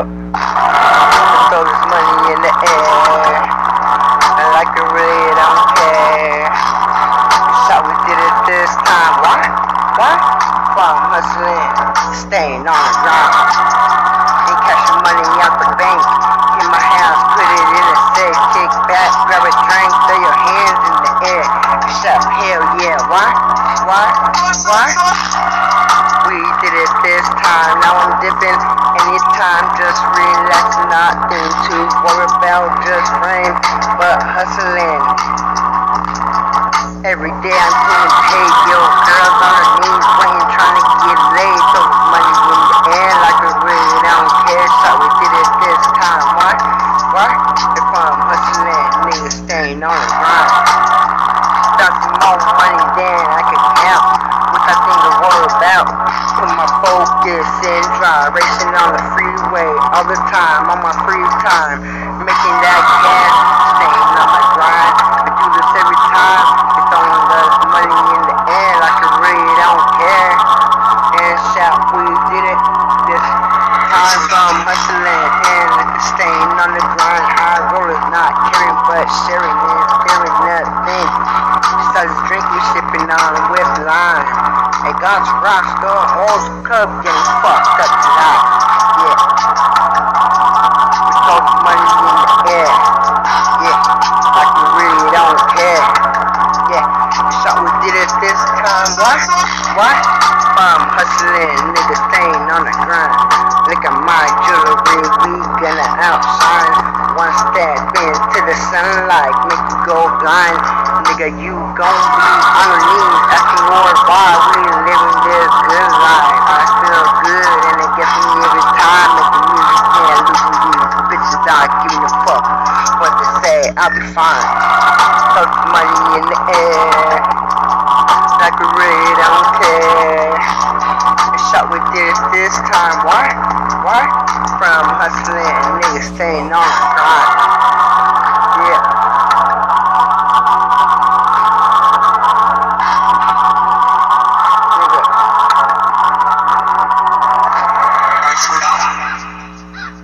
Throw this money in the air. I like it really, I don't care. That's how we did it this time. Why? Why? While I'm hustling, staying on the ground. cash cashing money out the bank. In my house, put it in a safe. Kick back, grab a drink, throw your hands in the air. Shut up, hell yeah. Why? Why? Why? Did it this time. Now I'm dipping. Anytime, just relax, nothing to worry about. Just frame, but hustling. Every day I'm getting paid, yo. Girls on her knees, waiting, trying to get laid. Throw money in the air like I don't care. So we did it this time. What? What? If I'm hustling, niggas staying on the grind. Got some more money than I can count. What I think. Focus in drive, racing on the freeway all the time, on my free time, making that cash, staying on my grind. I do this every time. It's throwing the money in the air like I don't care. And shout, we did it this time from hustling and staying on the grind. High rollers not caring but sharing and fearing nothing. Besides drink we sipping on with lime. God's roster, all's cup getting fucked up tonight. Yeah. We the money in the air. Yeah. Like we really don't care. Yeah. So we did it this time. What? What? From hustling, niggas staying on the grind. Look at my jewelry, we gonna outshine. One step into the sunlight, make you go blind. Nigga, you gon' be on your knees, asking more why we living this good life. I feel good and it gets me every time. that the music, can't losing these bitches not giving a fuck what they say. I'll be fine. Throw money in the air, like a raid, I don't care. And shot did it this time. What? What? From hustling, niggas staying on.